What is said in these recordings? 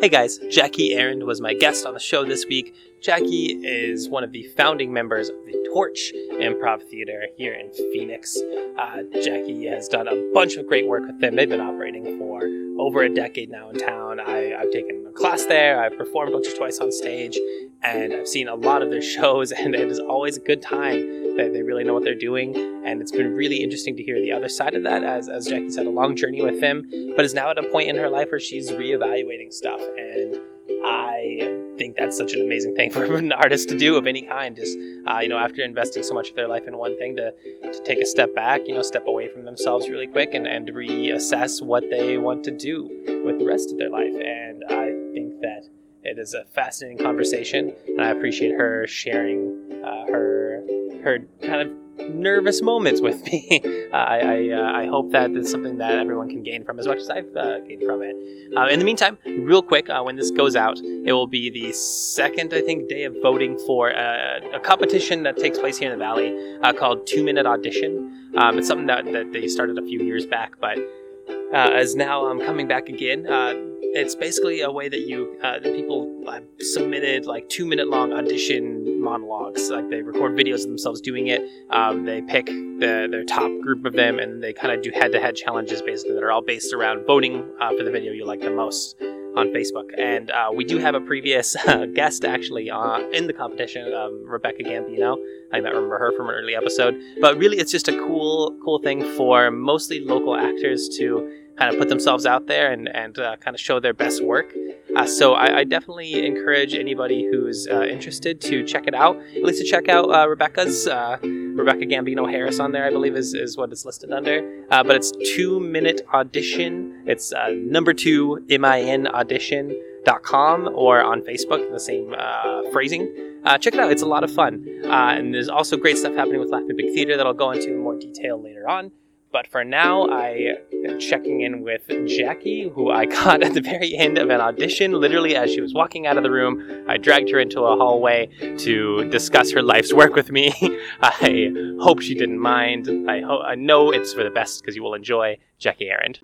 Hey guys, Jackie Arend was my guest on the show this week. Jackie is one of the founding members of the Torch Improv Theater here in Phoenix. Uh, Jackie has done a bunch of great work with them. They've been operating for over a decade now in town. I, I've taken a class there, I've performed once or twice on stage, and I've seen a lot of their shows, and it is always a good time. They, they really know what they're doing, and it's been really interesting to hear the other side of that. As, as Jackie said, a long journey with him, but is now at a point in her life where she's reevaluating stuff, and I think that's such an amazing thing for an artist to do of any kind. Just uh, you know, after investing so much of their life in one thing, to to take a step back, you know, step away from themselves really quick, and and reassess what they want to do with the rest of their life. And I think that it is a fascinating conversation, and I appreciate her sharing uh, her her kind of nervous moments with me. Uh, I I, uh, I, hope that it's something that everyone can gain from as much as I've uh, gained from it. Uh, in the meantime, real quick, uh, when this goes out, it will be the second, I think, day of voting for a, a competition that takes place here in the Valley uh, called Two Minute Audition. Um, it's something that, that they started a few years back, but is now um, coming back again it's basically a way that you uh, that people uh, submitted like two minute long audition monologues like they record videos of themselves doing it um, they pick the, their top group of them and they kind of do head to head challenges basically that are all based around voting uh, for the video you like the most on Facebook. And uh, we do have a previous uh, guest actually uh, in the competition, um, Rebecca Gambino. I might remember her from an early episode. But really, it's just a cool, cool thing for mostly local actors to kind of put themselves out there and, and uh, kind of show their best work. Uh, so I, I, definitely encourage anybody who's uh, interested to check it out. At least to check out uh, Rebecca's, uh, Rebecca Gambino Harris on there, I believe is, is what it's listed under. Uh, but it's two minute audition. It's number two M-I-N audition.com or on Facebook, the same phrasing. check it out. It's a lot of fun. and there's also great stuff happening with Laughing Big Theater that I'll go into in more detail later on. But for now, I am checking in with Jackie, who I caught at the very end of an audition, literally as she was walking out of the room. I dragged her into a hallway to discuss her life's work with me. I hope she didn't mind. I, ho- I know it's for the best because you will enjoy Jackie Arend.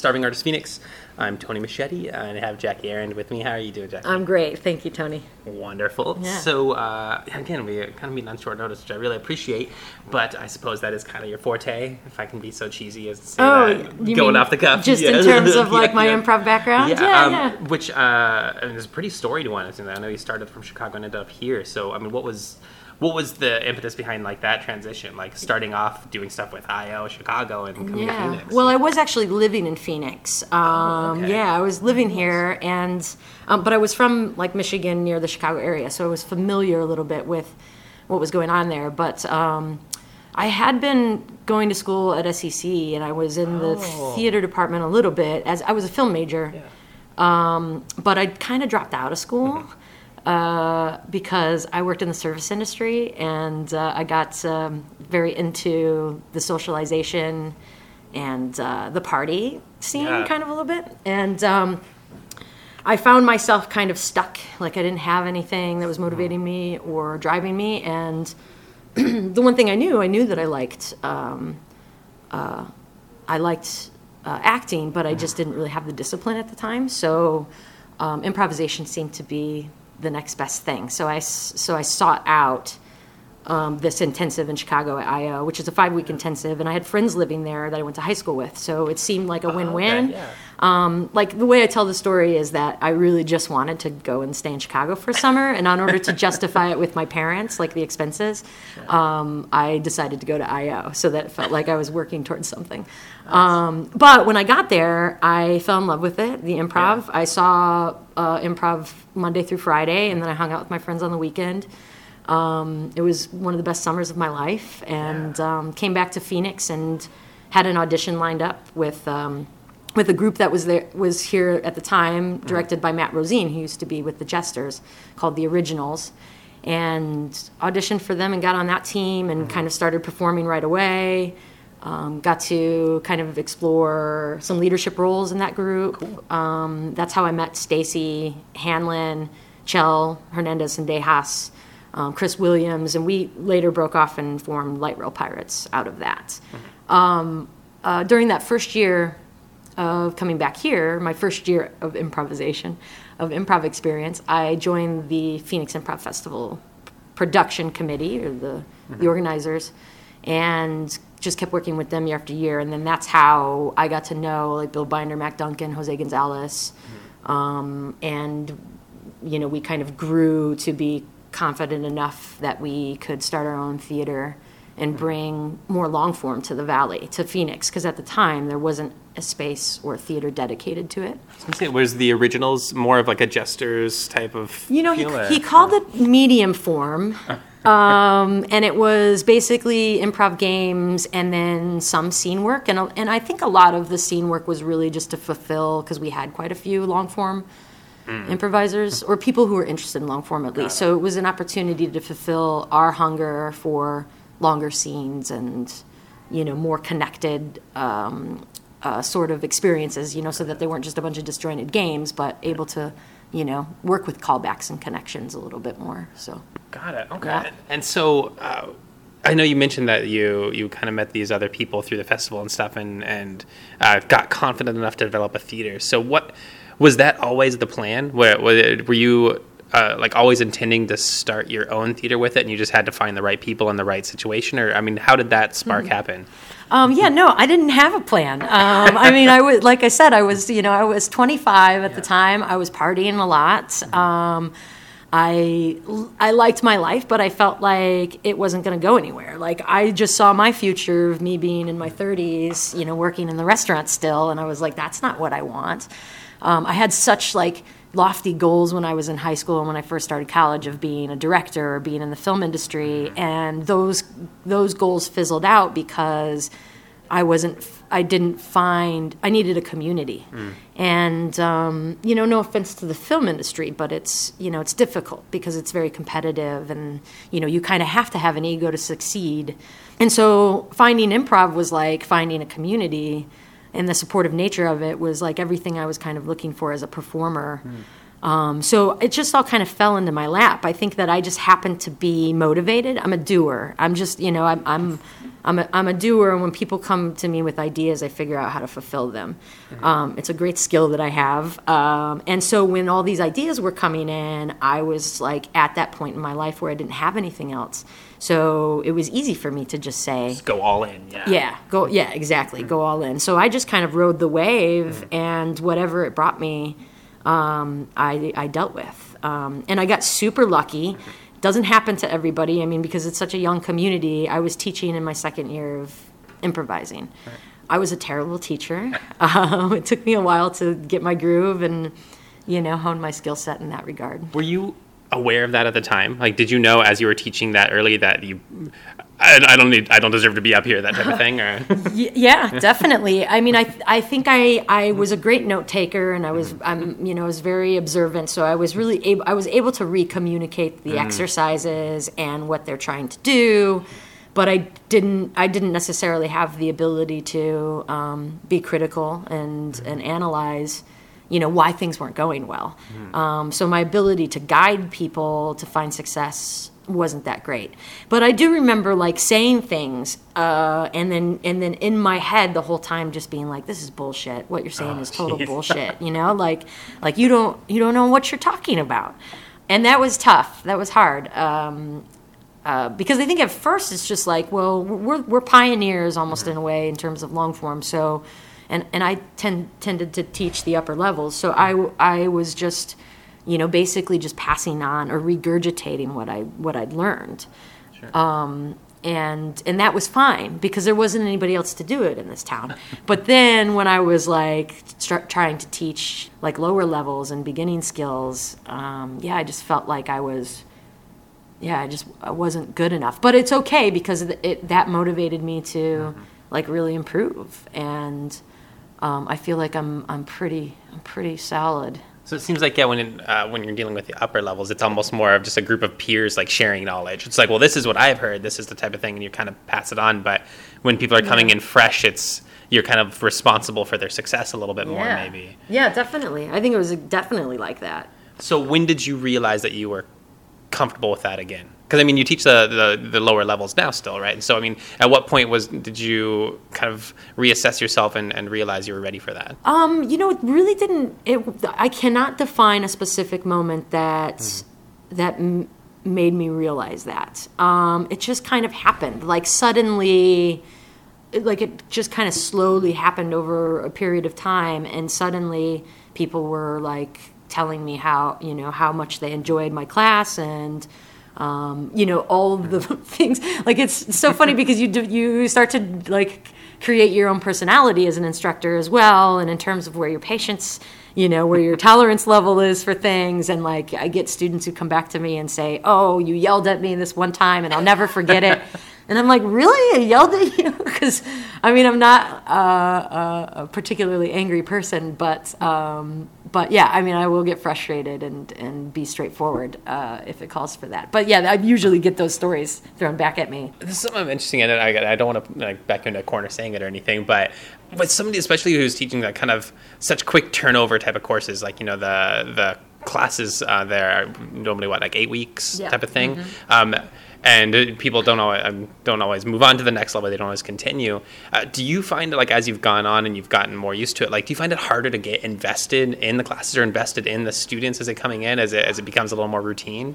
Starving Artist Phoenix. I'm Tony Machete, and I have Jackie Arend with me. How are you doing, Jackie? I'm great. Thank you, Tony. Wonderful. Yeah. So, uh, again, we kind of meet on short notice, which I really appreciate, but I suppose that is kind of your forte, if I can be so cheesy as to say oh, that. Going off the cuff. Just yeah. in terms of like yeah, my improv background? Yeah, yeah. Um, yeah. Which, uh, I mean, it's a pretty storied one. I know you started from Chicago and ended up here. So, I mean, what was what was the impetus behind like that transition like starting off doing stuff with io chicago and coming yeah. to phoenix well i was actually living in phoenix um, oh, okay. yeah i was living here and um, but i was from like michigan near the chicago area so i was familiar a little bit with what was going on there but um, I had been going to school at SEC, and I was in the oh. theater department a little bit as I was a film major. Yeah. Um, but I kind of dropped out of school. Mm-hmm uh, because I worked in the service industry and uh, I got um, very into the socialization and uh, the party scene yeah. kind of a little bit. And um, I found myself kind of stuck, like I didn't have anything that was motivating me or driving me. And the one thing I knew, I knew that I liked, um, uh, I liked uh, acting, but I just didn't really have the discipline at the time. So um, improvisation seemed to be the next best thing. So I, so I sought out um, this intensive in Chicago at IO, which is a five week intensive, and I had friends living there that I went to high school with, so it seemed like a win win. Oh, okay, yeah. um, like the way I tell the story is that I really just wanted to go and stay in Chicago for summer, and in order to justify it with my parents, like the expenses, um, I decided to go to IO, so that it felt like I was working towards something. Nice. Um, but when I got there, I fell in love with it, the improv. Yeah. I saw uh, improv Monday through Friday, and then I hung out with my friends on the weekend. Um, it was one of the best summers of my life, and yeah. um, came back to Phoenix and had an audition lined up with um, with a group that was there was here at the time, directed by Matt Rosine, who used to be with the Jesters, called the Originals, and auditioned for them and got on that team and kind of started performing right away. Um, got to kind of explore some leadership roles in that group. Um, that's how I met Stacy Hanlon, Chell Hernandez, and Dejas, um, Chris Williams, and we later broke off and formed Light Rail Pirates out of that. Um, uh, during that first year of coming back here, my first year of improvisation, of improv experience, I joined the Phoenix Improv Festival production committee or the, the organizers, and just kept working with them year after year. And then that's how I got to know like Bill Binder, Mac Duncan, Jose Gonzalez, um, and you know we kind of grew to be confident enough that we could start our own theater and bring more long form to the valley to phoenix because at the time there wasn't a space or a theater dedicated to it It was the originals more of like a jester's type of. you know he, he called it medium form um, and it was basically improv games and then some scene work and, and i think a lot of the scene work was really just to fulfill because we had quite a few long form improvisers or people who were interested in long form at least so it was an opportunity to fulfill our hunger for longer scenes and you know more connected um, uh, sort of experiences you know so that they weren't just a bunch of disjointed games but able to you know work with callbacks and connections a little bit more so Got it. Okay. Yeah. And so, uh, I know you mentioned that you you kind of met these other people through the festival and stuff, and and uh, got confident enough to develop a theater. So, what was that always the plan? Were were you uh, like always intending to start your own theater with it, and you just had to find the right people in the right situation, or I mean, how did that spark Mm-hmm. happen? Um, yeah, no, I didn't have a plan. Um, I mean, I was like I said, I was you know I was 25 at the time. I was partying a lot. Um, I I liked my life, but I felt like it wasn't going to go anywhere. Like I just saw my future of me being in my 30s, you know, working in the restaurant still, and I was like, that's not what I want. Um, I had such like lofty goals when I was in high school and when I first started college of being a director or being in the film industry, and those those goals fizzled out because I wasn't. I didn't find. I needed a community, and um, you know, no offense to the film industry, but it's you know it's difficult because it's very competitive, and you know you kind of have to have an ego to succeed. And so finding improv was like finding a community, and the supportive nature of it was like everything I was kind of looking for as a performer. Um, so it just all kind of fell into my lap. I think that I just happened to be motivated. I'm a doer. I'm just, you know, I'm, I'm, I'm a, I'm a doer. And when people come to me with ideas, I figure out how to fulfill them. Um, it's a great skill that I have. Um, and so when all these ideas were coming in, I was like at that point in my life where I didn't have anything else. So it was easy for me to just say, Go all in. Yeah. yeah, go. Yeah, exactly. Go all in. So I just kind of rode the wave, and whatever it brought me, um, I I dealt with, um, and I got super lucky. Doesn't happen to everybody. I mean, because it's such a young community. I was teaching in my second year of improvising. I was a terrible teacher. Um, it took me a while to get my groove and, you know, hone my skill set in that regard. Were you aware of that at the time? Like, did you know as you were teaching that early that you, I, I don't need, I don't deserve to be up here, that type of thing, or? Yeah, definitely. I mean, I I think I I was a great note taker, and I was I'm you know I was very observant, so I was really able I was able to re-communicate the exercises and what they're trying to do, but I didn't I didn't necessarily have the ability to um, be critical and and analyze. You know why things weren't going well. Um, so my ability to guide people to find success wasn't that great. But I do remember like saying things, uh, and then and then in my head the whole time just being like, "This is bullshit. What you're saying is total jeez. bullshit." You know, like like you don't you don't know what you're talking about, and that was tough. That was hard. Um, uh, because I think at first it's just like, well, we're we're pioneers almost in a way in terms of long form. So, and and I tend tended to teach the upper levels. So I I was just, you know, basically just passing on or regurgitating what I what I'd learned. Um, and and that was fine because there wasn't anybody else to do it in this town. But then when I was like trying to teach like lower levels and beginning skills, um, yeah, I just felt like I was yeah, I just I wasn't good enough. But it's okay because it, it that motivated me to like really improve and um, I feel like I'm I'm pretty I'm pretty solid. So it seems like yeah, when uh, when you're dealing with the upper levels, it's almost more of just a group of peers like sharing knowledge. It's like, well, this is what I've heard. This is the type of thing, and you kind of pass it on. But when people are coming yeah. in fresh, it's you're kind of responsible for their success a little bit yeah. more, maybe. Yeah, definitely. I think it was definitely like that. So when did you realize that you were comfortable with that again? Because I mean, you teach the, the, the lower levels now still, right? And so I mean, at what point was did you kind of reassess yourself and, and realize you were ready for that? Um, you know, it really didn't. It I cannot define a specific moment that mm. that. M- made me realize that. Um, it just kind of happened. Like suddenly, like it just kind of slowly happened over a period of time, and suddenly people were like telling me how you know how much they enjoyed my class and. Um, you know all the things. Like it's so funny because you do, you start to like create your own personality as an instructor as well and in terms of where your patience you know where your tolerance level is for things. And like i get students who come back to me and say oh you yelled at me this one time and i'll never forget it. And i'm like really? I yelled at you? Because i mean i'm not uh, a particularly angry person but um, but yeah i mean i will get frustrated and and be straightforward uh, if it calls for that but yeah i usually get those stories thrown back at me this is something interesting and I, I don't want to like back into a corner saying it or anything but with somebody especially who's teaching that kind of such quick turnover type of courses like you know the the classes uh, there are normally what like eight weeks yeah. type of thing mm-hmm. um, and people don't always um, don't always move on to the next level. They don't always continue. Uh, do you find like as you've gone on and you've gotten more used to it like do you find it harder to get invested in the classes or invested in the students as they're coming in as it, as it becomes a little more routine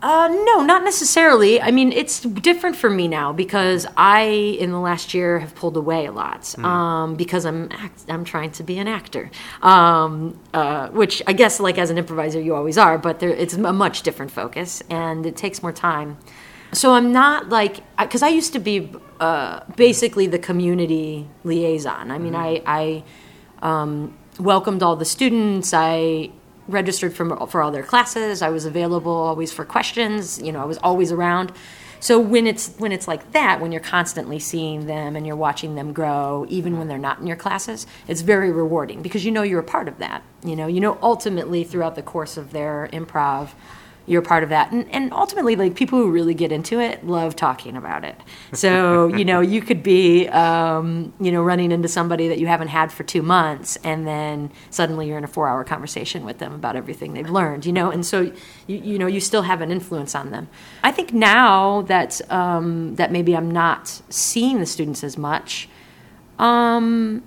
uh, no, not necessarily. I mean, it's different for me now because I, in the last year, have pulled away a lot mm. um, because I'm act- I'm trying to be an actor, um, uh, which I guess, like as an improviser, you always are, but there, it's a much different focus and it takes more time. So I'm not like because I used to be uh, basically the community liaison. I mean, mm. I I um, welcomed all the students. I registered for, for all their classes. I was available always for questions. You know, I was always around. So when it's when it's like that, when you're constantly seeing them and you're watching them grow, even when they're not in your classes, it's very rewarding because you know you're a part of that. You know, you know ultimately throughout the course of their improv, you're part of that. And, and ultimately, like people who really get into it love talking about it. So, you know, you could be, um, you know, running into somebody that you haven't had for two months, and then suddenly you're in a four hour conversation with them about everything they've learned, you know, and so, you, you know, you still have an influence on them. I think now that, um, that maybe I'm not seeing the students as much, um,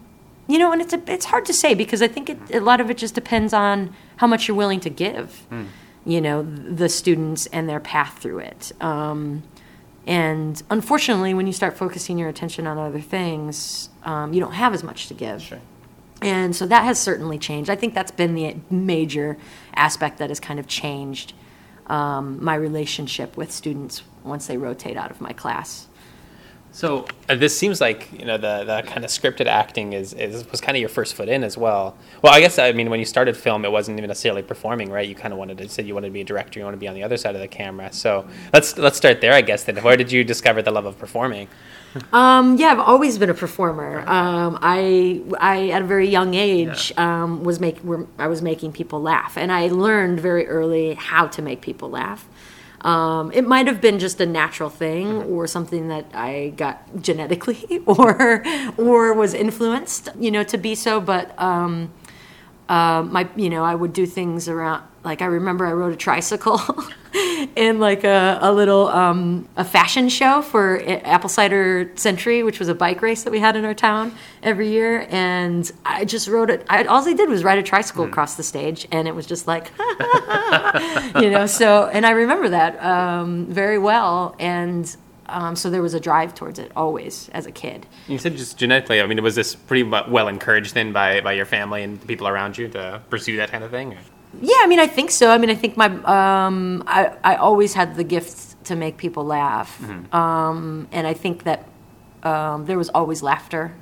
you know, and it's a, it's hard to say because I think it, a lot of it just depends on how much you're willing to give. Mm you know the students and their path through it. Um, and unfortunately when you start focusing your attention on other things um, you don't have as much to give. Sure. and so that has certainly changed. I think that's been the major aspect that has kind of changed um, my relationship with students once they rotate out of my class so uh, this seems like you know the the kind of scripted acting is, is was kind of your first foot in as well. Well, I guess I mean when you started film, it wasn't even necessarily performing, right? You kind of wanted to said you wanted to be a director, you want to be on the other side of the camera. So let's let's start there, I guess. Then, where did you discover the love of performing? Um, yeah, I've always been a performer. Um, I, I at a very young age yeah. um, was make, I was making people laugh, and I learned very early how to make people laugh. Um, it might have been just a natural thing mm-hmm. or something that I got genetically or or was influenced, you know, to be so. But um, uh, my, you know, I would do things around. Like I remember, I rode a tricycle in like a, a little um, a fashion show for Apple Cider Century, which was a bike race that we had in our town every year. And I just rode it. I, all I did was ride a tricycle mm. across the stage, and it was just like, you know. So, and I remember that um, very well. And um, so there was a drive towards it always as a kid. You said just genetically. I mean, was this pretty well encouraged then by, by your family and the people around you to pursue that kind of thing? Or? Yeah, I mean, I think so. I mean, I think my um, I I always had the gift to make people laugh, mm-hmm. um, and I think that um, there was always laughter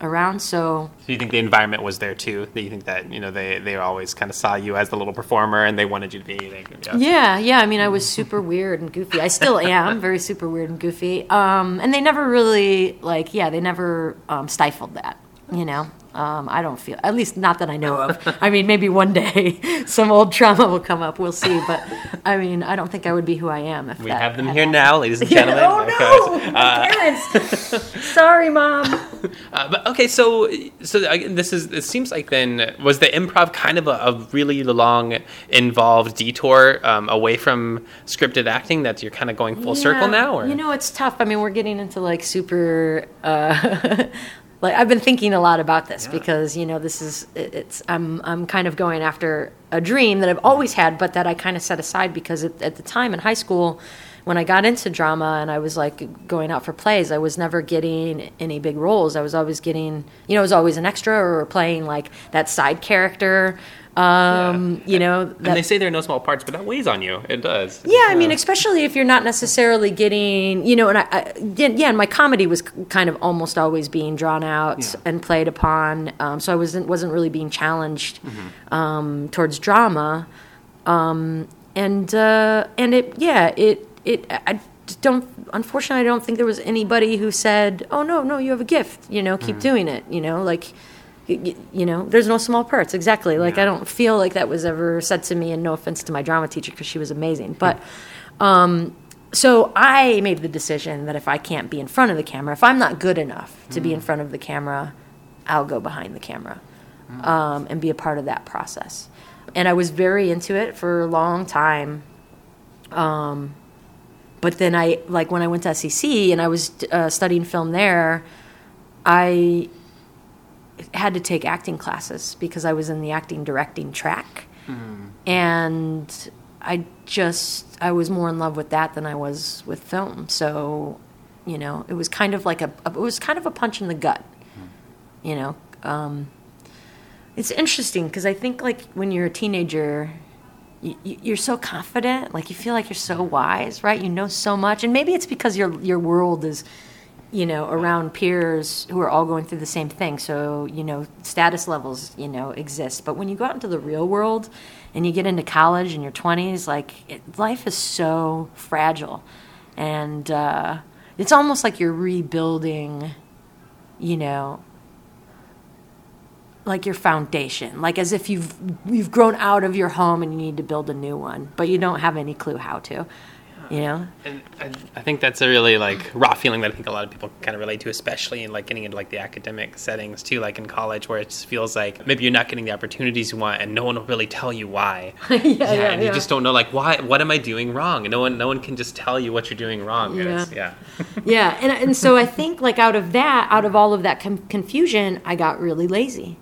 around. So, so you think the environment was there too? That you think that you know they they always kind of saw you as the little performer and they wanted you to be. They, yeah. yeah, yeah. I mean, I was super weird and goofy. I still am very super weird and goofy. Um, and they never really like yeah, they never um, stifled that. You know, Um, I don't feel, at least not that I know of. I mean, maybe one day some old trauma will come up. We'll see. But I mean, I don't think I would be who I am if We that have them here happened. now, ladies and Yeah, gentlemen. oh no, Uh, parents. Sorry, mom. Uh, but okay, so so I, this is it seems like then was the improv kind of a, a really long involved detour um, away from scripted acting that you're kind of going full circle now, or You know, it's tough. I mean, we're getting into like super. Uh, like I've been thinking a lot about this because you know this is it- it's I'm I'm kind of going after a dream that I've always had, but that I kind of set aside because at, at the time in high school. When I got into drama and I was like going out for plays, I was never getting any big roles. I was always getting, you know, I was always an extra or playing like that side character. Um, You know, and they say there are no small parts, but that weighs on you. It does. yeah, I mean, especially if you're not necessarily getting, you know, and I, I yeah, yeah, and my comedy was kind of almost always being drawn out Yeah. and played upon, um, so I wasn't wasn't really being challenged Mm-hmm. um, towards drama, um, and uh, and it, yeah, it it I don't. Unfortunately, I don't think there was anybody who said, "Oh no, no, you have a gift," you know, keep doing it, you know, like. You know, there's no small parts. Exactly. Like I don't feel like that was ever said to me, and no offense to my drama teacher because she was amazing. But um, so I made the decision that if I can't be in front of the camera, if I'm not good enough to be in front of the camera, I'll go behind the camera um, and be a part of that process. And I was very into it for a long time. Um, but then I, like when I went to SEC and I was uh, studying film there, I had to take acting classes because I was in the acting directing track. And I just, I was more in love with that than I was with film. So, you know, it was kind of like a, it was kind of a punch in the gut, you know. Um, it's interesting because I think like when you're a teenager, you- you're so confident, like you feel like you're so wise, right? You know so much, and maybe it's because your your world is, you know, around peers who are all going through the same thing. So you know, status levels, you know, exist. But when you go out into the real world, and you get into college in your 20s, like it, life is so fragile, and uh, it's almost like you're rebuilding, you know, like your foundation, like as if you've you've grown out of your home and you need to build a new one, but you don't have any clue how to. You know? And I, I think that's a really like raw feeling that I think a lot of people kind of relate to, especially in like getting into like the academic settings too, like in college, where it just feels like maybe you're not getting the opportunities you want, and no one will really tell you why. yeah, yeah, and you yeah. just don't know like why. What am I doing wrong? And no one, no one can just tell you what you're doing wrong. Yeah. yeah. yeah, and and so I think like out of that, out of all of that com- confusion, I got really lazy,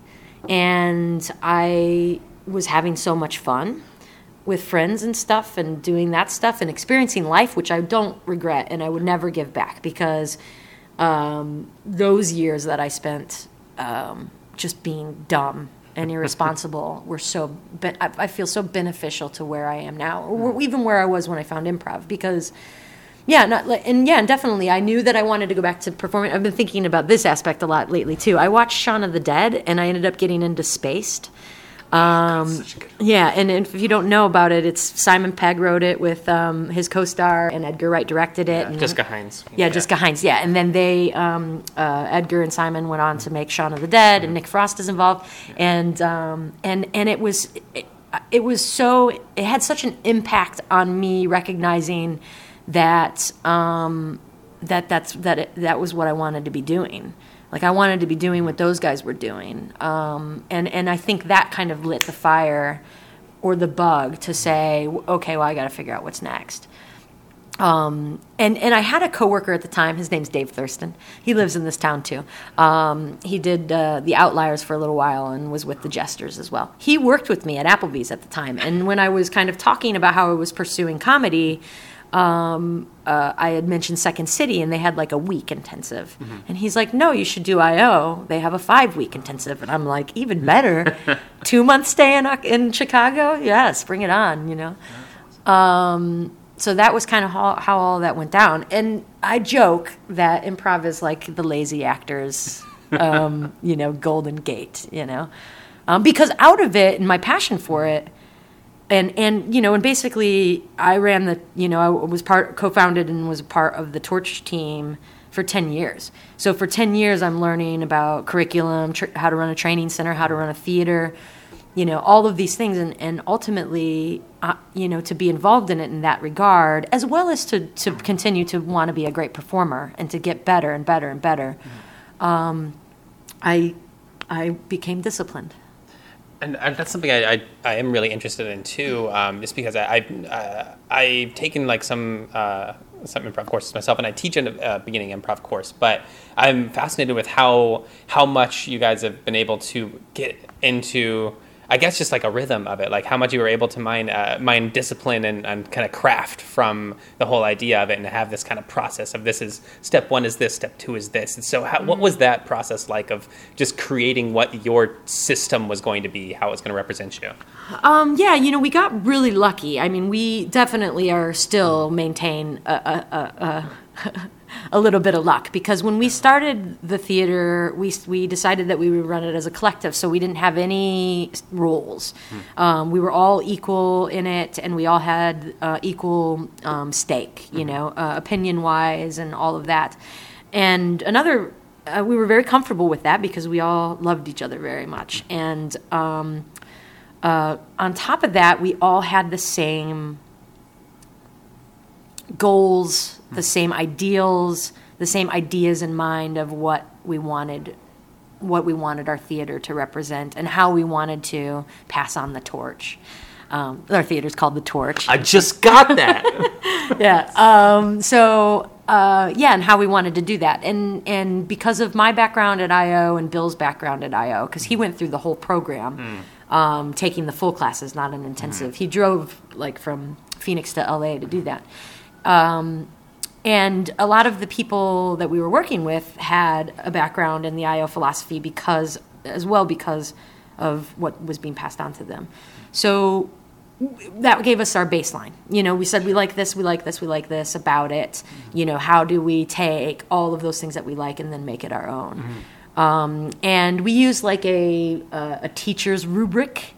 and I was having so much fun with friends and stuff, and doing that stuff and experiencing life, which I don't regret, and I would never give back because um, those years that I spent um, just being dumb and irresponsible were so. Ben- I, I feel so beneficial to where I am now, or even where I was when I found improv, because yeah, not like, and yeah, and definitely, I knew that I wanted to go back to performing. I've been thinking about this aspect a lot lately too. I watched Shaun of the Dead, and I ended up getting into Spaced. Um, yeah, and if you don't know about it, it's Simon Pegg wrote it with um, his co-star, and Edgar Wright directed it. and, Jessica Hynes. yeah, Jessica Hynes. Yeah, and then they, um, uh, Edgar and Simon went on to make Shaun of the Dead, and Nick Frost is involved, and um, and and it was it, it was so it had such an impact on me recognizing that um, that that's that it, that was what I wanted to be doing. Like I wanted to be doing what those guys were doing, um, and and I think that kind of lit the fire or the bug to say, okay, well, I got to figure out what's next. Um, and and I had a coworker at the time. His name's Dave Thurston. He lives in this town too. Um, he did uh, the Outliers for a little while and was with the Jesters as well. He worked with me at Applebee's at the time. And when I was kind of talking about how I was pursuing comedy, um, uh, I had mentioned Second City, and they had like a week intensive. And he's like, "No, you should do IO. They have a five week intensive." And I'm like, "Even better, two months stay in in Chicago. Yes, bring it on." You know. Um, so that was kind of how, how all that went down. And I joke that improv is like the lazy actors, um, you know, Golden Gate, you know, um, because out of it and my passion for it, and and you know, and basically I ran the, you know, I was part co-founded and was a part of the Torch team for 10 years. So for 10 years, I'm learning about curriculum, tr- how to run a training center, how to run a theater, you know, all of these things. And, and ultimately, uh, you know, to be involved in it in that regard, as well as to, to continue to want to be a great performer and to get better and better and better, um, I, I became disciplined. And, and, that's something I, I, I, am really interested in too, um, just because I, I've, uh, I've taken like some uh, some improv courses myself, and I teach a uh, beginning improv course. But I'm fascinated with how how much you guys have been able to get into I guess just like a rhythm of it, like how much you were able to mine uh, mine discipline and, and kind of craft from the whole idea of it, and have this kind of process of this is step one is this, step two is this. And so, how, what was that process like of just creating what your system was going to be, how it was going to represent you? Um, yeah, you know, we got really lucky. I mean, we definitely are still maintain a, a, a, a little bit of luck because when we started the theater, we we decided that we would run it as a collective, so we didn't have any rules. Hmm. Um, we were all equal in it, and we all had uh, equal um, stake, you hmm. know, uh, opinion wise, and all of that. And another, uh, we were very comfortable with that because we all loved each other very much, and. Um, uh, on top of that, we all had the same goals, the same ideals, the same ideas in mind of what we wanted what we wanted our theater to represent and how we wanted to pass on the torch. Um, our theater's called the Torch. I just got that. yeah. Um, so uh, yeah, and how we wanted to do that, and and because of my background at IO and Bill's background at IO, because he went through the whole program, mm. um, taking the full classes, not an intensive. Mm. He drove like from Phoenix to LA to do that. Um, and a lot of the people that we were working with had a background in the IO philosophy because, as well, because of what was being passed on to them. So that gave us our baseline. You know, we said we like this, we like this, we like this about it. You know, how do we take all of those things that we like and then make it our own? Mm-hmm. Um, and we use like a, a, a teacher's rubric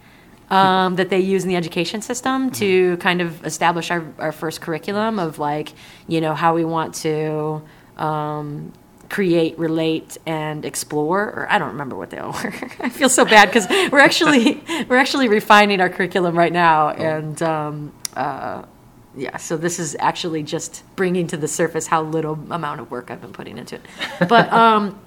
um, that they use in the education system to mm-hmm. kind of establish our, our first curriculum of like, you know, how we want to um, create, relate, and explore. Or I don't remember what they all were. I feel so bad because we're actually we're actually refining our curriculum right now, oh. and um, uh, yeah. So this is actually just bringing to the surface how little amount of work I've been putting into it. But um,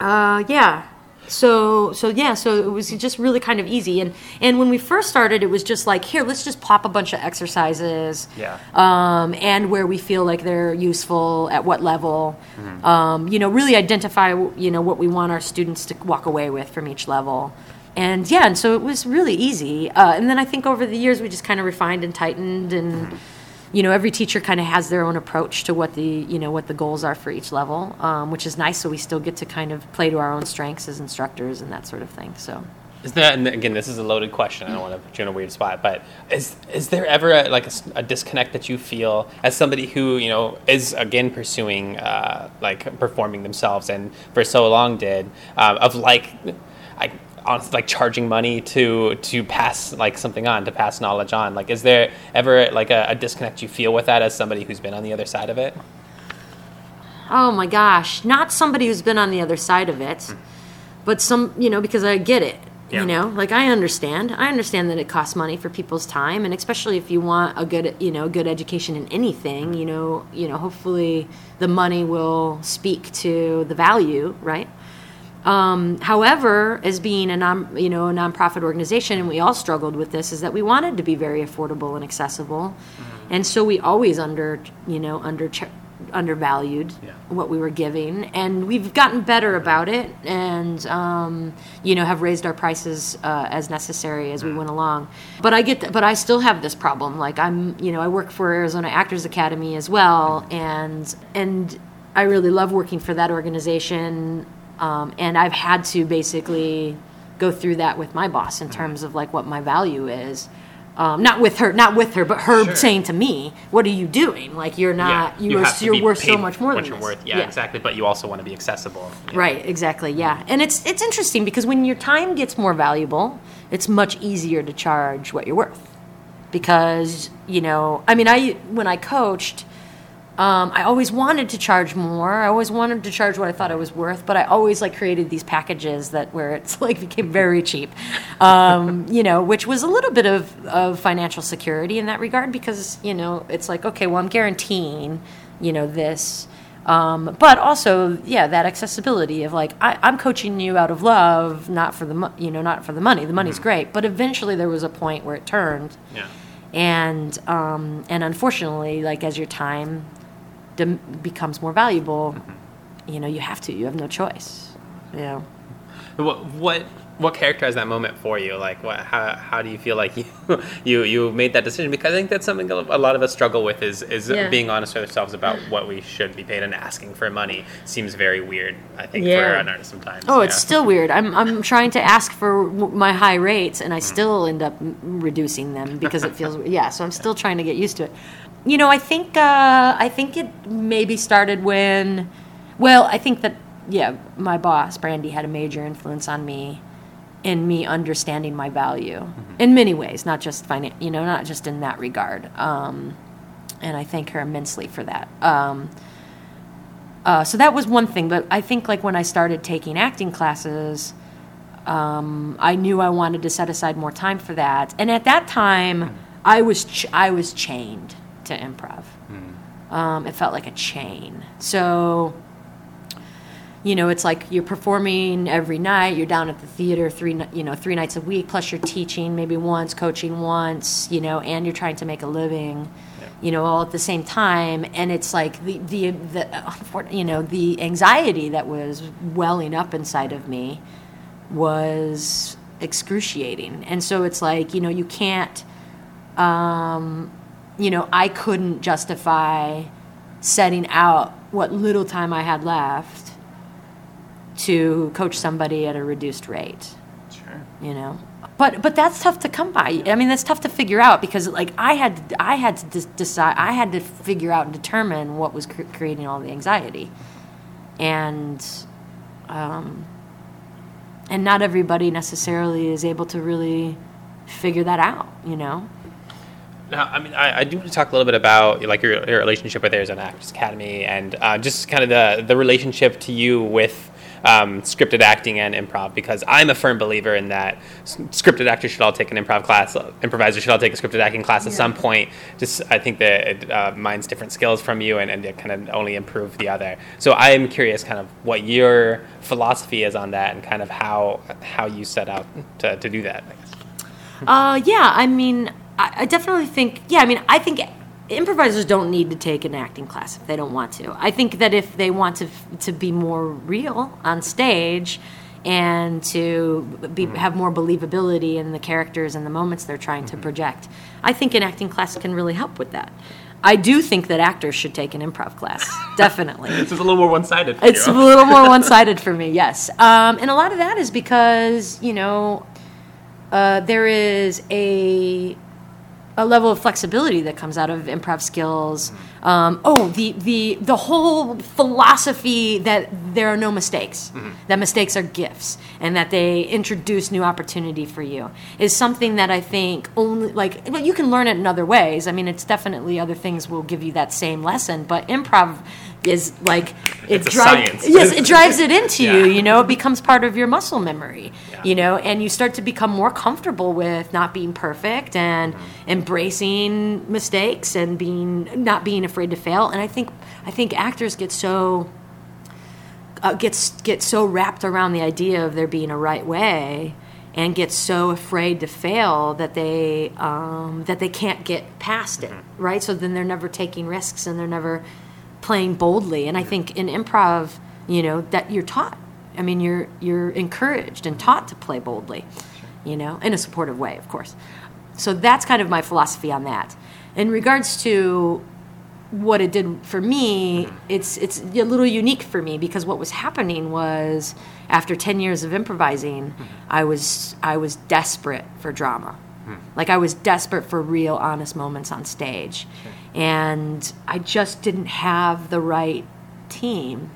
uh, yeah so so yeah so it was just really kind of easy. And and when we first started it was just like here let's just pop a bunch of exercises yeah. um, and where we feel like they're useful at what level. Mm-hmm. um, you know really identify you know what we want our students to walk away with from each level. And yeah and so it was really easy. Uh, and then i think over the years we just kind of refined and tightened and mm-hmm you know every teacher kind of has their own approach to what the you know what the goals are for each level um, which is nice so we still get to kind of play to our own strengths as instructors and that sort of thing so. Is there and again this is a loaded question i don't want to put you in a weird spot but is is there ever a, like a, a disconnect that you feel as somebody who you know is again pursuing uh, like performing themselves and for so long did um, of like I, honestly like charging money to to pass like something on to pass knowledge on. Like is there ever like a, a, disconnect you feel with that as somebody who's been on the other side of it? Oh my gosh. Not somebody who's been on the other side of it mm. but some you know because i get it yeah. you know? Like i understand. I understand that it costs money for people's time and especially if you want a good you know good education in anything you know you know hopefully the money will speak to the value right um, however, as being a non, you know, a nonprofit organization, and we all struggled with this, is that we wanted to be very affordable and accessible, mm-hmm. and so we always under, you know, under undervalued yeah. what we were giving, and we've gotten better about it, and um, you know, have raised our prices uh, as necessary as we mm-hmm. went along. But I get, th- but I still have this problem. Like I'm, you know, I work for Arizona Actors Academy as well, and and I really love working for that organization um, and I've had to basically go through that with my boss in terms of like what my value is. Um, not with her, not with her, but her sure. saying to me, "What are you doing? Like you're not, yeah, you, you are, you're worth so much more than you're this." Worth. Yeah, yeah, exactly. But you also want to be accessible. Yeah. Right. Exactly. Yeah. And it's it's interesting because when your time gets more valuable, it's much easier to charge what you're worth. Because you know, I mean, I when I coached, Um, I always wanted to charge more. I always wanted to charge what I thought I was worth, but I always like created these packages that where it's like became very cheap, um, you know, which was a little bit of, of financial security in that regard because you know it's like okay, well I'm guaranteeing, you know, this. Um, but also, yeah, that accessibility of like I, I'm coaching you out of love, not for the mo- you know not for the money. The money's great, but eventually there was a point where it turned, Yeah. and um, and unfortunately, like as your time becomes more valuable, mm-hmm. you know, you have to. You have no choice. Yeah. What what what characterized that moment for you? Like, what how how do you feel like you you you made that decision? Because I think that's something a lot of us struggle with is is Yeah. being honest with ourselves about what we should be paid and asking for money seems very weird. I think for Yeah. an artist sometimes. Oh, it's still weird. I'm I'm trying to ask for my high rates, and I mm-hmm. still end up reducing them because it feels yeah. So I'm still trying to get used to it. You know, I think uh, I think it maybe started when, well, I think that yeah, my boss Brandy had a major influence on me, in me understanding my value in many ways, not just finan- you know, not just in that regard. Um, and I thank her immensely for that. Um, uh, so that was one thing, but I think like when I started taking acting classes, um, I knew I wanted to set aside more time for that. And at that time, I was ch- I was chained to improv. Um, it felt like a chain. So, you know, it's like you're performing every night. You're down at the theater three, you know, three nights a week. Plus, you're teaching maybe once, coaching once, you know, and you're trying to make a living, you know, all at the same time. And it's like the the the you know the anxiety that was welling up inside of me was excruciating. And so it's like you know you can't, um, you know, I couldn't justify setting out what little time I had left to coach somebody at a reduced rate. Sure. you know? But but that's tough to come by. I mean that's tough to figure out because like i had to, i had to de- decide i had to figure out and determine what was cr- creating all the anxiety. And um and not everybody necessarily is able to really figure that out you know Now, I mean, I, I do want to talk a little bit about like your, your relationship with Arizona Actors Academy and uh, just kind of the the relationship to you with um, scripted acting and improv because I'm a firm believer in that scripted actors should all take an improv class, uh, improvisers should all take a scripted acting class at some point. Just I think that it uh, mines different skills from you and, and it kind of only improve the other. So I am curious, kind of what your philosophy is on that and kind of how how you set out to, to do that. I guess. Uh, yeah, I mean, I, I definitely think, yeah, I mean, I think improvisers don't need to take an acting class if they don't want to. I think that if they want to to be more real on stage and to be, have more believability in the characters and the moments they're trying to project, I think an acting class can really help with that. I do think that actors should take an improv class, definitely. It's a little more one sided. It's a little more one sided for me, yes. Um, and a lot of that is because, you know, uh, there is a a level of flexibility that comes out of improv skills. Um, oh, the, the the whole philosophy that there are no mistakes, that mistakes are gifts, and that they introduce new opportunity for you is something that I think only like well, you can learn it in other ways. I mean, it's definitely other things will give you that same lesson, but improv is like it It's drives science. yes it drives it into you Yeah. you know it becomes part of your muscle memory Yeah. you know and you start to become more comfortable with not being perfect and Mm-hmm. embracing mistakes and being not being afraid to fail and i think i think actors get so uh, gets get so wrapped around the idea of there being a right way and get so afraid to fail that they um, that they can't get past it right so then they're never taking risks and they're never playing boldly. And i think in improv you know that you're taught i mean you're you're encouraged and taught to play boldly you know in a supportive way of course. So that's kind of my philosophy on that. In regards to what it did for me, mm-hmm. it's it's a little unique for me because what was happening was after 10 years of improvising, mm-hmm. I was I was desperate for drama. Hmm. Like I was desperate for real honest moments on stage. And I just didn't have the right team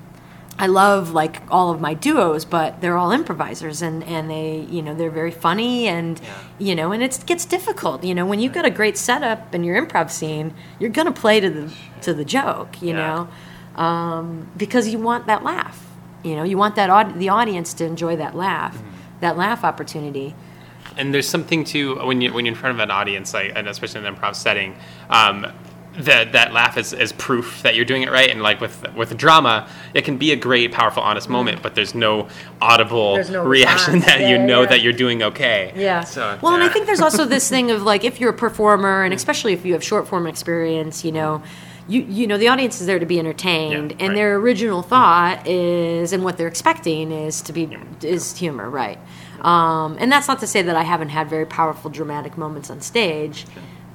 I love like all of my duos, but they're all improvisers and, and they, you know, they're very funny and, Yeah. you know, and it gets difficult, you know, when you've got a great setup in your improv scene, you're going to play to the, to the joke, you Yeah. know, um, because you want that laugh, you know, you want that, aud- the audience to enjoy that laugh, Mm-hmm. that laugh opportunity. And there's something to when you when you're in front of an audience, like and especially in an improv setting, um, that that laugh is, is proof that you're doing it right. And like with with drama, it can be a great, powerful, honest moment, but there's no audible Mm-hmm. There's no reaction response. that you know yeah. that you're doing okay. Yeah. So well, and I think there's also this thing of like if you're a performer, and especially if you have short form experience, you know, you you know the audience is there to be entertained, Yeah, and right. their original thought is, and what they're expecting is to be is humor, right? Um, and that's not to say that I haven't had very powerful dramatic moments on stage.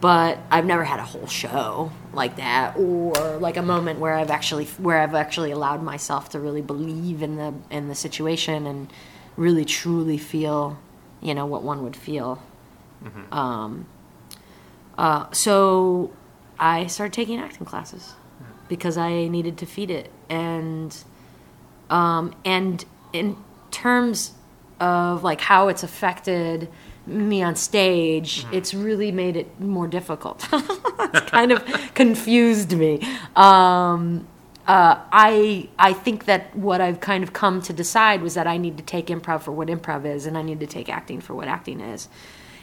But I've never had a whole show like that, or like a moment where I've actually where I've actually allowed myself to really believe in the in the situation and really truly feel, you know, what one would feel. Um, uh, so I started taking acting classes because I needed to feed it, and um, and in terms of like how it's affected me on stage, it's really made it more difficult. it's kind of confused me. Um, uh, I I think that what I've kind of come to decide was that I need to take improv for what improv is, and I need to take acting for what acting is.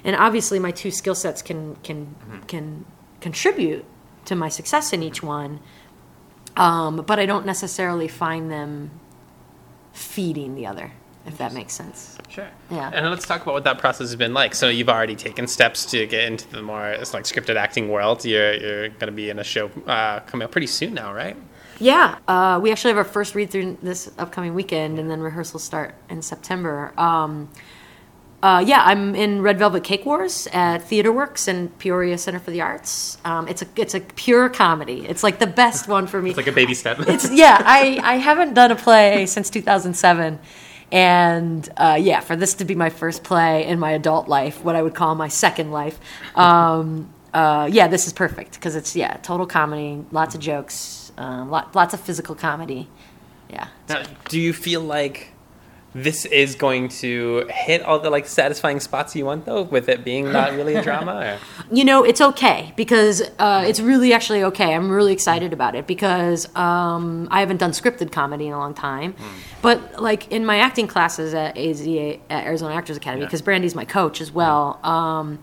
And obviously, my two skill sets can can can contribute to my success in each one, um, but I don't necessarily find them feeding the other, if that makes sense. Sure. Yeah. And let's talk about what that process has been like. So you've already taken steps to get into the more it's like scripted acting world. You're you're going to be in a show uh, coming up pretty soon now, right? Yeah, uh, we actually have our first read through this upcoming weekend, and then rehearsals start in September. Um, uh, yeah, I'm in Red Velvet Cake Wars at Theater Works and Peoria Center for the Arts. Um, it's a it's a pure comedy. It's like the best one for me. It's like a baby step. It's yeah. I I haven't done a play since 2007, and uh, yeah, for this to be my first play in my adult life, what I would call my second life, um, uh, yeah, this is perfect because it's yeah, total comedy, lots of jokes, um, lot, lots of physical comedy. Yeah, Now, do you feel like this is going to hit all the like satisfying spots you want though, with it being not really a drama? Or? you know it's okay because uh, it's really actually okay i'm really excited about it because um, i haven't done scripted comedy in a long time but like in my acting classes at AZA, at arizona actors academy Yeah. because brandy's my coach as well um,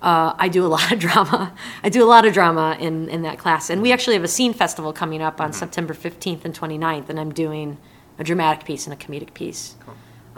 uh, I do a lot of drama. I do a lot of drama in, in that class. And we actually have a scene festival coming up on September 15th and 29th, and I'm doing a dramatic piece and a comedic piece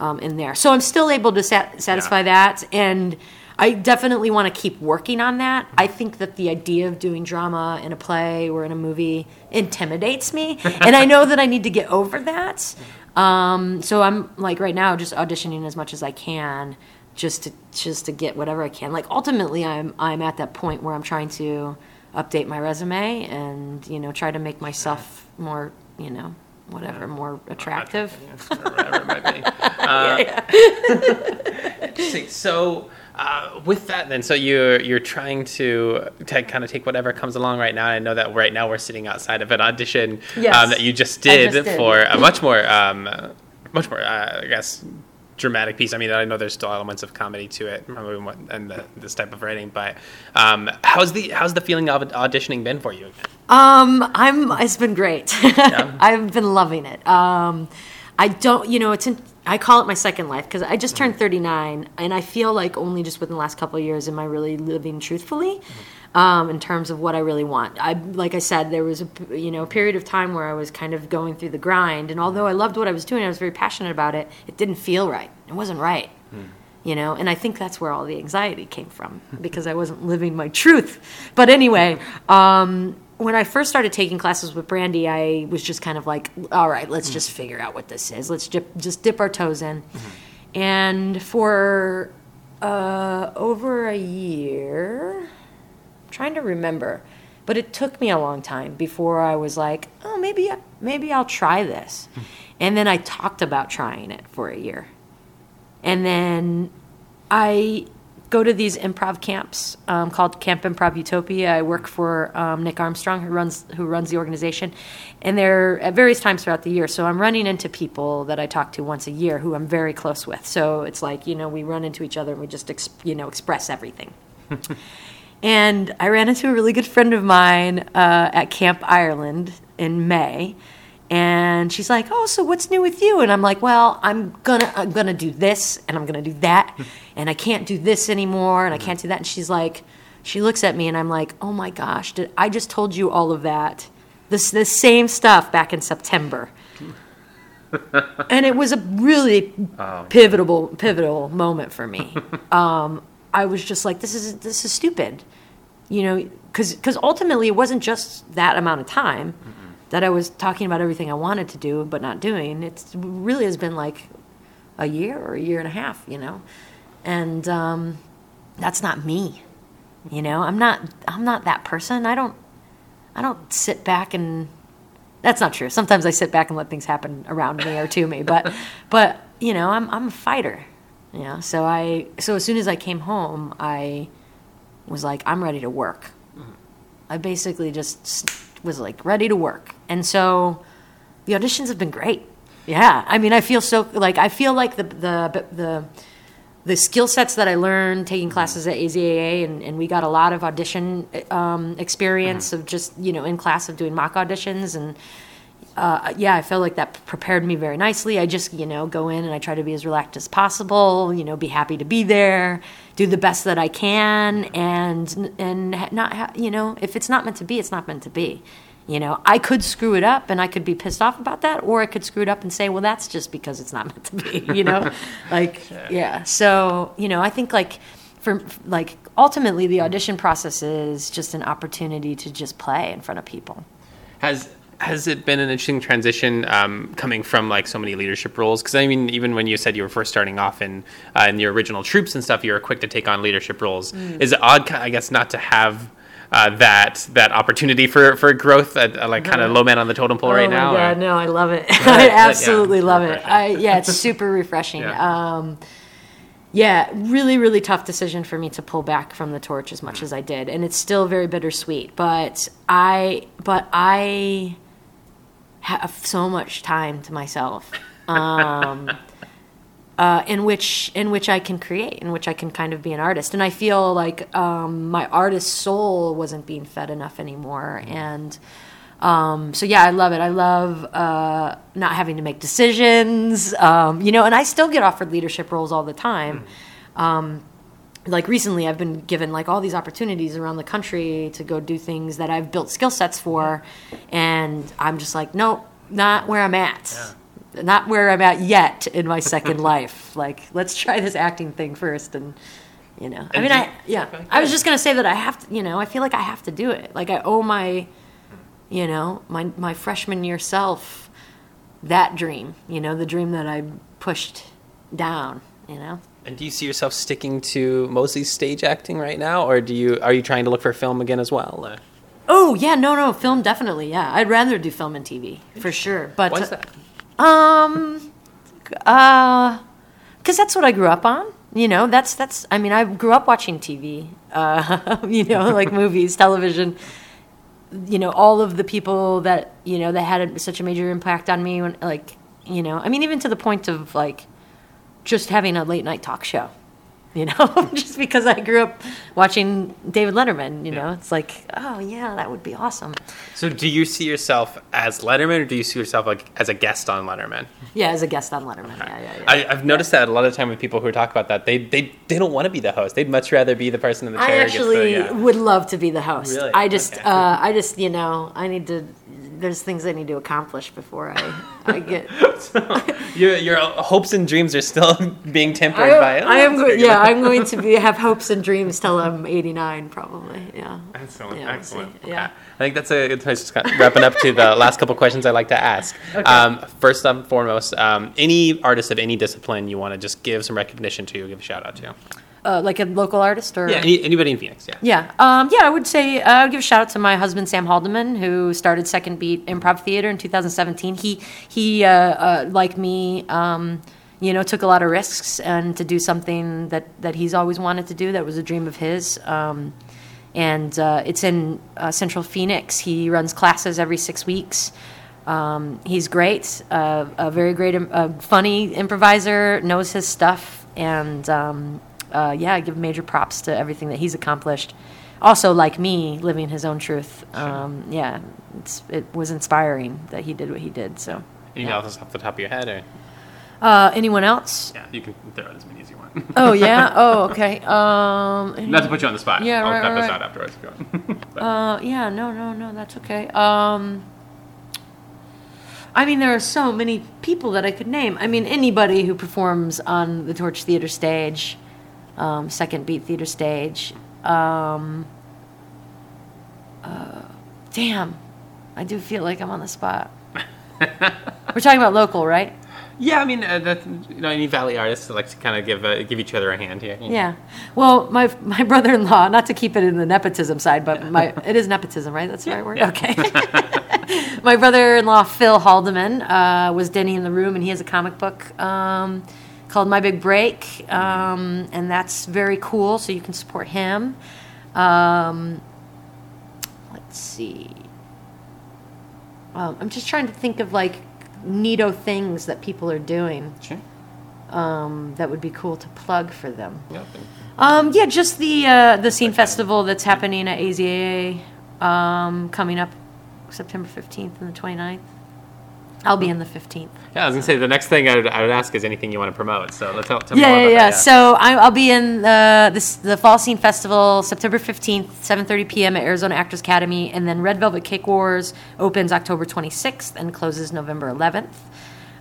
um, in there. So I'm still able to sat- satisfy that, and I definitely want to keep working on that. I think that the idea of doing drama in a play or in a movie intimidates me, and I know that I need to get over that. Um, so I'm like right now just auditioning as much as I can, just to just to get whatever I can. Like ultimately, I'm I'm at that point where I'm trying to update my resume and you know try to make myself more you know whatever more attractive. whatever it might be. Uh, interesting. So, uh, with that, then, so you're you're trying to, to kind of take whatever comes along right now. I know that right now we're sitting outside of an audition Yes. um, that you just did, just did. for a much more, um, much more, uh, I guess. Dramatic piece. I mean, I know there's still elements of comedy to it, and the, this type of writing. But um, how's the how's the feeling of auditioning been for you? Um, I'm. It's been great. I've been loving it. Um, I don't. You know, it's. In, I call it my second life because I just turned 39, and I feel like only just within the last couple of years am I really living truthfully. Um, in terms of what I really want, I like I said, there was a you know a period of time where I was kind of going through the grind, and although I loved what I was doing, I was very passionate about it. It didn't feel right. It wasn't right you know? And i think that's where all the anxiety came from because i wasn't living my truth. But anyway um, when i first started taking classes with brandy i was just kind of like all right let's just figure out what this is. Let's dip, just dip our toes in. And for uh, over a year trying to remember but it took me a long time before i was like oh maybe maybe i'll try this and then i talked about trying it for a year and then I go to these improv camps um, called Camp Improv Utopia. I work for um, Nick Armstrong, who runs who runs the organization, and they're at various times throughout the year. So I'm running into people that I talk to once a year who I'm very close with. So it's like you know we run into each other and we just ex- you know express everything. and I ran into a really good friend of mine uh, at Camp Ireland in May and she's like, "Oh, so what's new with you?" And I'm like, "Well, I'm gonna I'm gonna do this and I'm gonna do that, and I can't do this anymore and I can't do that." And she's like, she looks at me and I'm like, "Oh my gosh, did I just told you all of that? This the same stuff back in September." and it was a really oh. pivotal pivotal moment for me. Um, I was just like, "This is this is stupid," you know, because because ultimately it wasn't just that amount of time. Mm-hmm that I was talking about everything I wanted to do but not doing. It really has been like a year or a year and a half, you know, and um, that's not me. You know, I'm not. I'm not that person. I don't. I don't sit back and. That's not true. Sometimes I sit back and let things happen around me or to me, but, but you know, I'm I'm a fighter. You know, so I so as soon as I came home, I was like, I'm ready to work. Mm-hmm. I basically just was like ready to work. And so the auditions have been great. Yeah. I mean, I feel so like I feel like the the the the skill sets that I learned taking mm-hmm. classes at AZAA, and, and we got a lot of audition um, experience mm-hmm. of just you know in class of doing mock auditions, and uh, yeah, I felt like that prepared me very nicely. I just you know go in and I try to be as relaxed as possible, you know, be happy to be there, do the best that I can, and and not ha- you know if it's not meant to be, it's not meant to be. You know, I could screw it up and I could be pissed off about that, or I could screw it up and say, well, that's just because it's not meant to be, you know? like, yeah. So, you know, I think like, for like, ultimately the audition process is just an opportunity to just play in front of people. Has, has it been an interesting transition um, coming from like so many leadership roles? Because I mean, even when you said you were first starting off in uh, in your original troops and stuff, you were quick to take on leadership roles. Mm. Is it odd, I guess, not to have uh, that that opportunity for for growth, uh, like kind of uh-huh. low man on the totem pole oh right now? Yeah, no, I love it. I absolutely yeah, love it. I, yeah, it's super refreshing. yeah. Um, yeah, really, really tough decision for me to pull back from the torch as much as I did, and it's still very bittersweet. But I, but I have so much time to myself. Um, uh, in which in which I can create, in which I can kind of be an artist. And I feel like um, my artist soul wasn't being fed enough anymore. And um, so yeah, I love it. I love uh, not having to make decisions, um, you know. And I still get offered leadership roles all the time. Um, like recently, I've been given like all these opportunities around the country to go do things that I've built skill sets for, and I'm just like, nope, not where I'm at. Yeah not where I'm at yet in my second life. Like, let's try this acting thing first, and you know, I mean, I yeah, I was just gonna say that I have to, you know, I feel like I have to do it. Like, I owe my, you know, my my freshman year self that dream. You know, the dream that I pushed down. You know. And do you see yourself sticking to mostly stage acting right now, or do you are you trying to look for film again as well? Or? Oh yeah, no, no, film definitely. Yeah, I'd rather do film and TV for sure. But why is that? Um, uh, because that's what I grew up on. You know, that's that's. I mean, I grew up watching TV. Uh, you know, like movies, television. You know, all of the people that you know that had such a major impact on me. When, like, you know, I mean, even to the point of like just having a late night talk show you know, just because I grew up watching David Letterman, you know, it's like, oh yeah, that would be awesome. So, do you see yourself as Letterman, or do you see yourself like as a guest on Letterman? Yeah, as a guest on Letterman. Okay. Yeah, yeah, yeah. I, have noticed that a lot of time with people who talk about that, they they they don't want to be the host. They'd much rather be the person in the chair. I actually the, would love to be the host. Really? I just, okay. uh, I just, you know, I need to there's things I need to accomplish before I, I get. so your your hopes and dreams are still being tempered I, by it. I am going. Yeah, I'm going to be have hopes and dreams till I'm 89, probably. Yeah. Excellent. Yeah, Excellent. Yeah. I think that's a good place to wrapping up to the last couple questions I like to ask. Okay. Um, first and foremost, um, any artist of any discipline you want to just give some recognition to, give a shout out to. Uh, like a local artist or yeah, any, anybody in Phoenix, yeah. Yeah, um, yeah. I would say uh, I would give a shout out to my husband Sam Haldeman, who started Second Beat Improv Theater in 2017. He he uh, uh, like me. Um, you know, took a lot of risks and to do something that, that he's always wanted to do. That was a dream of his. Um, and uh, it's in uh, Central Phoenix. He runs classes every six weeks. Um, he's great, uh, a very great, um, funny improviser, knows his stuff, and um, uh, yeah, I give major props to everything that he's accomplished. Also, like me, living his own truth. Um, yeah, it was inspiring that he did what he did. So. Anything yeah. else off the top of your head, or? Uh, anyone else? Yeah, you can throw out as many as you want. oh yeah. Oh okay. Um, Not to put you on the spot. Yeah, I'll right, cut right, this right. out afterwards. uh, yeah. No, no, no. That's okay. Um, I mean, there are so many people that I could name. I mean, anybody who performs on the Torch Theater stage, um, Second Beat Theater stage. Um, uh, damn, I do feel like I'm on the spot. We're talking about local, right? Yeah, I mean, uh, that, you know, any Valley artists like to kind of give uh, give each other a hand here. Know? Yeah. Well, my my brother-in-law, not to keep it in the nepotism side, but my it is nepotism, right? That's the right word. Yeah. Okay. my brother-in-law Phil Haldeman uh, was Denny in the room, and he has a comic book um, called My Big Break, um, and that's very cool. So you can support him. Um, let's see. Um, I'm just trying to think of like neato things that people are doing. Sure. Um, that would be cool to plug for them. Yep. Um, yeah, just the uh, the scene festival that's happening at AZA um, coming up September 15th and the 29th. I'll be in the 15th. Yeah, I was gonna say the next thing I would, I would ask is anything you want to promote. So let's tell, tell yeah, me more yeah, about yeah. that. So I, I'll be in the this, the Fall Scene Festival September 15th, 7:30 p.m. at Arizona Actors Academy, and then Red Velvet Cake Wars opens October 26th and closes November 11th.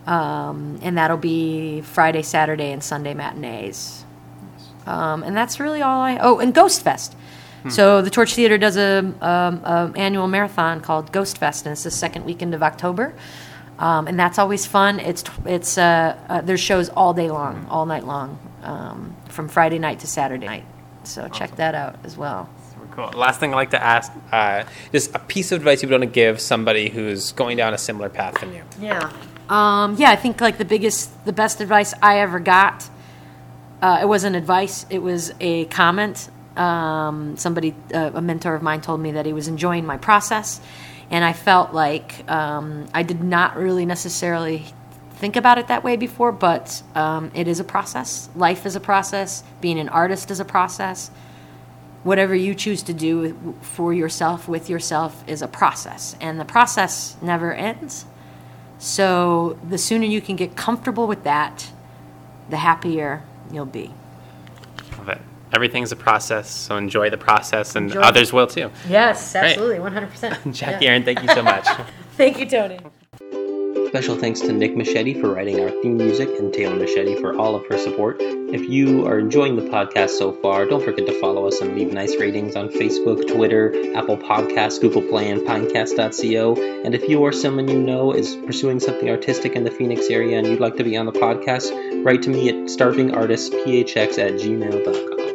Um, and that'll be Friday, Saturday, and Sunday matinees. Um, and that's really all I. Oh, and Ghost Fest. So the Torch Theater does a, um, a annual marathon called Ghost Fest, and it's the second weekend of October. Um, and that's always fun. It's it's uh, uh, there's shows all day long, all night long, um, from Friday night to Saturday night. So check that out as well. Super cool. Last thing I'd like to ask, uh, just a piece of advice you would want to give somebody who's going down a similar path than you. Yeah. Um, yeah, I think like the biggest, the best advice I ever got. Uh, it wasn't advice; it was a comment. Um, somebody, uh, a mentor of mine, told me that he was enjoying my process, and I felt like um, I did not really necessarily think about it that way before. But um, it is a process. Life is a process. Being an artist is a process. Whatever you choose to do for yourself, with yourself, is a process, and the process never ends. So the sooner you can get comfortable with that, the happier you'll be. Love it. Everything's a process, so enjoy the process, and Enjoy. others will too. Yes, Great. absolutely, 100%. Jackie Aaron, thank you so much. Thank you, Tony. Special thanks to Nick Machete for writing our theme music and Taylor Machete for all of her support. If you are enjoying the podcast so far, don't forget to follow us and leave nice ratings on Facebook, Twitter, Apple Podcasts, Google Play, and Pinecast.co. And if you or someone you know is pursuing something artistic in the Phoenix area and you'd like to be on the podcast, write to me at starvingartistphx at gmail.com.